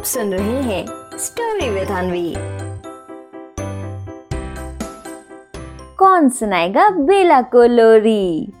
आप सुन रहे हैं स्टोरी विद अनवी कौन सुनाएगा बेला को लोरी?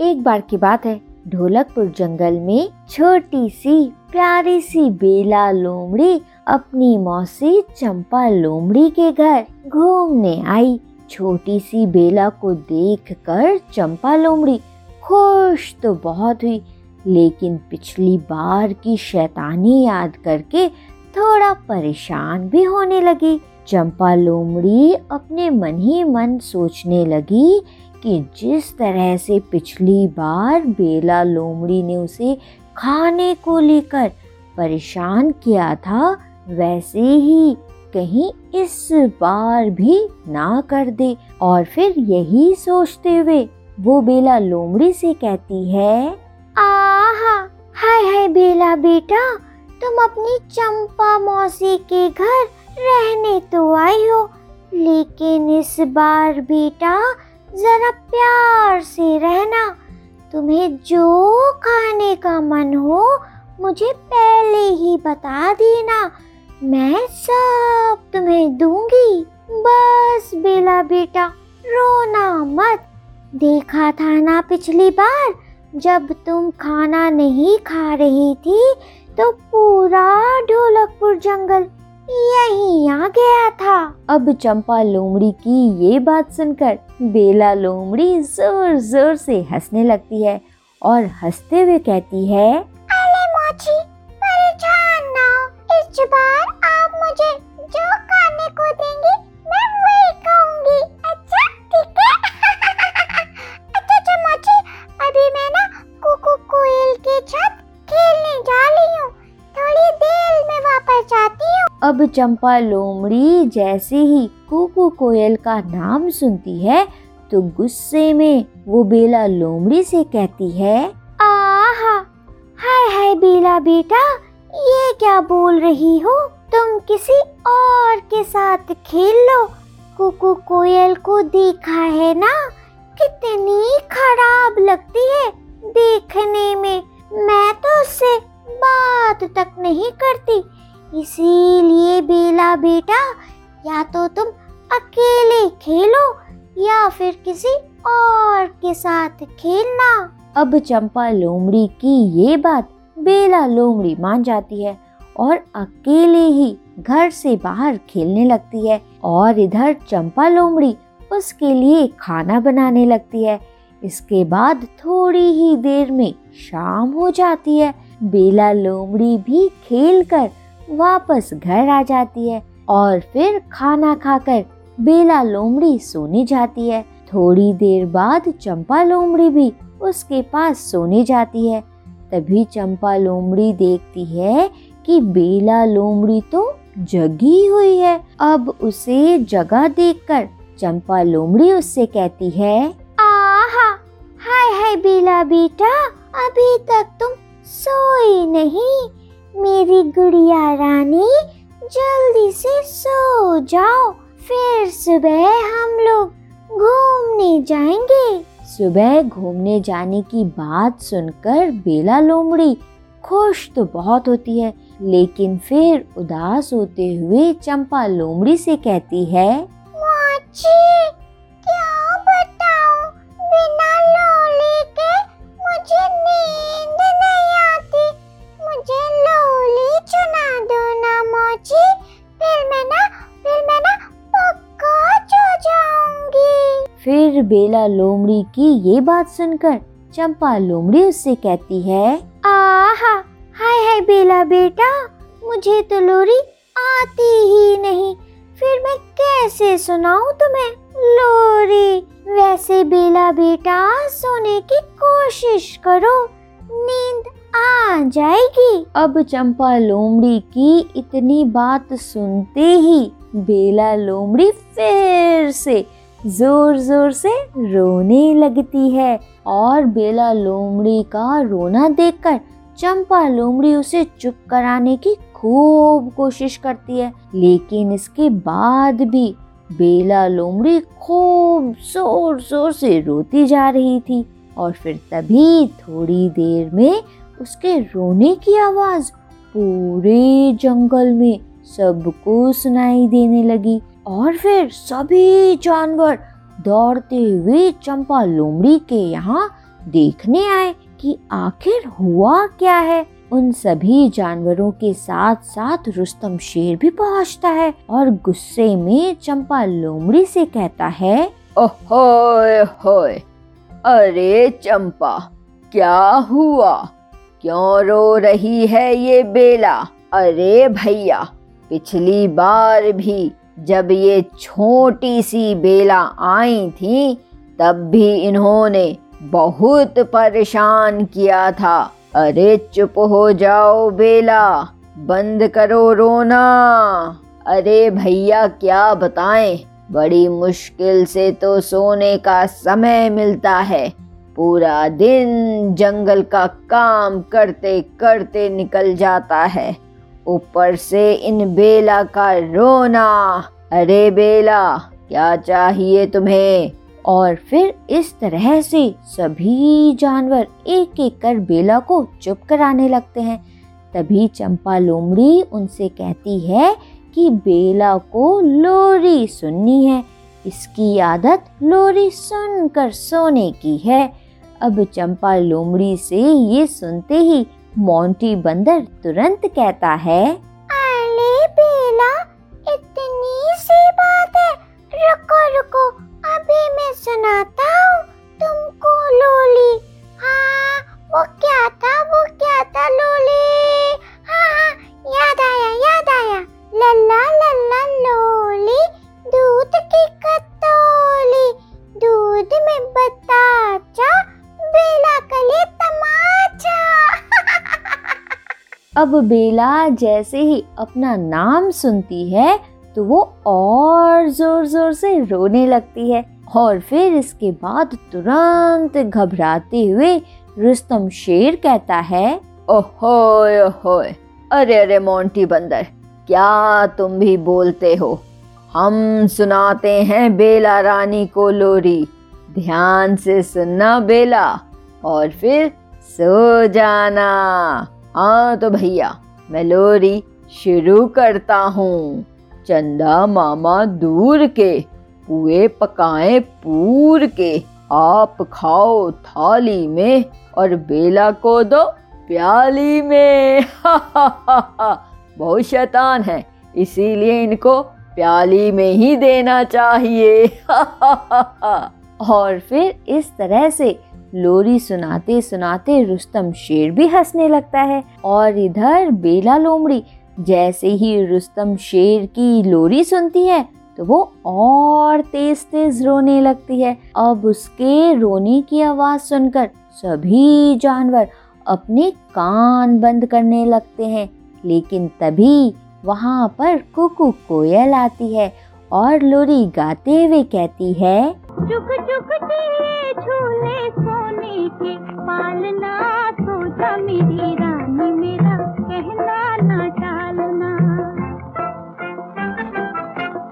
एक बार की बात है, ढोलकपुर जंगल में छोटी सी, प्यारी सी बेला लोमड़ी अपनी मौसी चंपा लोमड़ी के घर घूमने आई। छोटी सी बेला को देखकर चंपा लोमड़ी खुश तो बहुत हुई लेकिन पिछली बार की शैतानी याद करके थोड़ा परेशान भी होने लगी। चंपा लोमड़ी अपने मन ही मन सोचने लगी कि जिस तरह से पिछली बार बेला लोमड़ी ने उसे खाने को लेकर परेशान किया था, वैसे ही कहीं इस बार भी ना कर दे। और फिर यही सोचते हुए वो बेला लोमड़ी से कहती है आहा हाय हाय बेला बेटा, तुम अपनी चंपा मौसी के घर रहने तो आई हो, लेकिन इस बार बेटा जरा प्यार से रहना। तुम्हें जो खाने का मन हो, मुझे पहले ही बता देना। मैं सब तुम्हें दूँगी। बस बेला बेटा, रोना मत। देखा था ना पिछली बार जब तुम खाना नहीं खा रही थी तो पूरा ढोलकपुर जंगल यही आ गया था। अब चंपा लोमड़ी की ये बात सुनकर बेला लोमड़ी ज़ोर ज़ोर से हंसने लगती है और हँसते हुए कहती है, अरे मोची, परेशान ना इस बार आप मुझे जो खाने को देंगे अब चंपा लोमड़ी जैसे ही कुकू कोयल का नाम सुनती है तो गुस्से में वो बेला लोमड़ी से कहती है, आहा! हाय हाय बेला बेटा, ये क्या बोल रही हो? तुम किसी और के साथ खेल लो। कुकू कोयल को देखा है ना? कितनी खराब लगती है देखने में। मैं तो उससे बात तक नहीं करती। इसीलिए बेला बेटा, या तो तुम अकेले खेलो, या फिर किसी और के साथ खेलना। अब चंपा लोमड़ी की ये बात बेला लोमड़ी मान जाती है और अकेले ही घर से बाहर खेलने लगती है और इधर चंपा लोमड़ी उसके लिए खाना बनाने लगती है। इसके बाद थोड़ी ही देर में शाम हो जाती है। बेला लोमड़ी भी खेलकर वापस घर आ जाती है और फिर खाना खाकर बेला लोमड़ी सोने जाती है। थोड़ी देर बाद चंपा लोमड़ी भी उसके पास सोने जाती है। तभी चंपा लोमड़ी देखती है कि बेला लोमड़ी तो जगी हुई है। अब उसे जगह देखकर चंपा लोमड़ी उससे कहती है, आहा! हाय हाय बेला बेटा, अभी तक तुम सोई नहीं। मेरी गुड़िया रानी जल्दी से सो जाओ फिर सुबह हम लोग घूमने जाएँगे। सुबह घूमने जाने की बात सुनकर बेला लोमड़ी खुश तो बहुत होती है लेकिन फिर उदास होते हुए चंपा लोमड़ी से कहती है मोची फिर बेला लोमड़ी की ये बात सुनकर चंपा लोमड़ी उससे कहती है आहा हाय हाय बेला बेटा मुझे तो लोरी आती ही नहीं। फिर मैं कैसे सुनाऊं तुम्हें? लोरी वैसे बेला बेटा सोने की कोशिश करो नींद आ जाएगी। अब चंपा लोमड़ी की इतनी बात सुनते ही बेला लोमड़ी फिर से ज़ोर ज़ोर से रोने लगती है और बेला लोमड़ी का रोना देखकर चंपा लोमड़ी उसे चुप कराने की खूब कोशिश करती है। लेकिन इसके बाद भी बेला लोमड़ी खूब ज़ोर ज़ोर से रोती जा रही थी और फिर तभी थोड़ी देर में उसके रोने की आवाज़ पूरे जंगल में सबको सुनाई देने लगी। और फिर सभी जानवर दौड़ते हुए चंपा लोमड़ी के यहाँ देखने आए कि आखिर हुआ क्या है। उन सभी जानवरों के साथ साथ रुस्तम शेर भी पहुँचता है और गुस्से में चंपा लोमड़ी से कहता है, ओहोए, होए, अरे चंपा, क्या हुआ? क्यों रो रही है ये बेला? अरे भैया, पिछली बार भी जब ये छोटी सी बेला आई थी, तब भी इन्होंने बहुत परेशान किया था। अरे चुप हो जाओ बेला, बंद करो रोना। अरे भैया, क्या बताएँ? बड़ी मुश्किल से तो सोने का समय मिलता है। पूरा दिन जंगल का काम करते करते निकल जाता है। ऊपर से इन बेला का रोना। अरे बेला, क्या चाहिए तुम्हें? और फिर इस तरह से सभी जानवर एक एक कर बेला को चुप कराने लगते हैं। तभी चंपा लोमड़ी उनसे कहती है कि बेला को लोरी सुननी है। इसकी आदत लोरी सुनकर सोने की है। अब चंपा लोमड़ी से ये सुनते ही मोंटी बंदर तुरंत कहता है अरे बेला इतनी सी बात है। अब बेला जैसे ही अपना नाम सुनती है तो वो और ज़ोर ज़ोर से रोने लगती है और फिर इसके बाद तुरंत घबराते हुए रुस्तम शेर कहता है ओहोए ओहोए अरे अरे, मोंटी बंदर, क्या तुम भी बोलते हो? हम सुनाते हैं बेला रानी को लोरी। ध्यान से सुनना बेला, और फिर सो जाना। हाँ तो भैया, मैं लोरी शुरू करता हूँ। चंदा मामा दूर के पुए पकाए पूर के। आप खाओ थाली में और बेला को दो प्याली में। बहुत शैतान है, इसीलिए इनको प्याली में ही देना चाहिए। और फिर इस तरह से लोरी सुनाते सुनाते रुस्तम शेर भी हंसने लगता है और इधर बेला लोमड़ी, जैसे ही रुस्तम शेर की लोरी सुनती है तो वो और तेज तेज रोने लगती है। अब उसके रोने की आवाज़ सुनकर सभी जानवर अपने कान बंद करने लगते हैं, लेकिन तभी वहाँ पर कुकू कोयल आती है और लोरी गाते हुए कहती है चुक चुक तेरे झूले सोने के पालना सोचा मेरी रानी मेरा कहना ना टालना।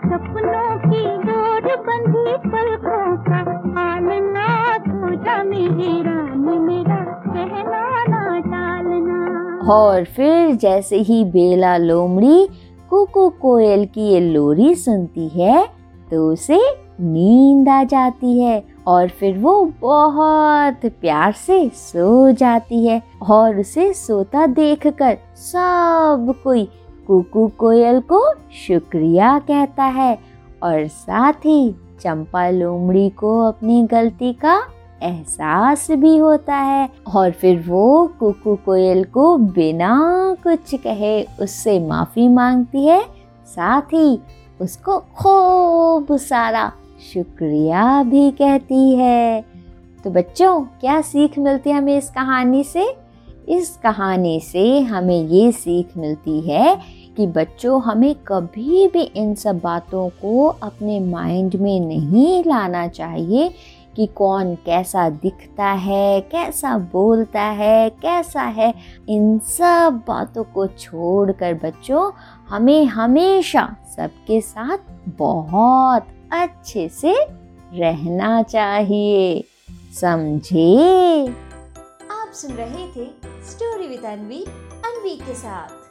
सपनों की डोर बंधी पलकों का पालना सोचा मेरी रानी मेरा कहना ना टालना। और फिर जैसे ही बेला लोमड़ी कुकू कोयल की ये लोरी सुनती है तो उसे नींद आ जाती है और फिर वो बहुत प्यार से सो जाती है और उसे सोता देखकर सब कोई कुकू कोयल को शुक्रिया कहता है और साथ ही चंपा लोमड़ी को अपनी गलती का एहसास भी होता है और फिर वो कुकू कोयल को बिना कुछ कहे उससे माफ़ी मांगती है। साथ ही उसको खूब सारा शुक्रिया भी कहती है। तो बच्चों, क्या सीख मिलती है हमें इस कहानी से? इस कहानी से हमें ये सीख मिलती है कि बच्चों, हमें कभी भी इन सब बातों को अपने माइंड में नहीं लाना चाहिए कि कौन कैसा दिखता है, कैसा बोलता है, कैसा है, इन सब बातों को छोड़कर बच्चों, हमें हमेशा सबके साथ बहुत अच्छे से रहना चाहिए। समझे? आप सुन रहे थे स्टोरी विद अनवी अनवी के साथ।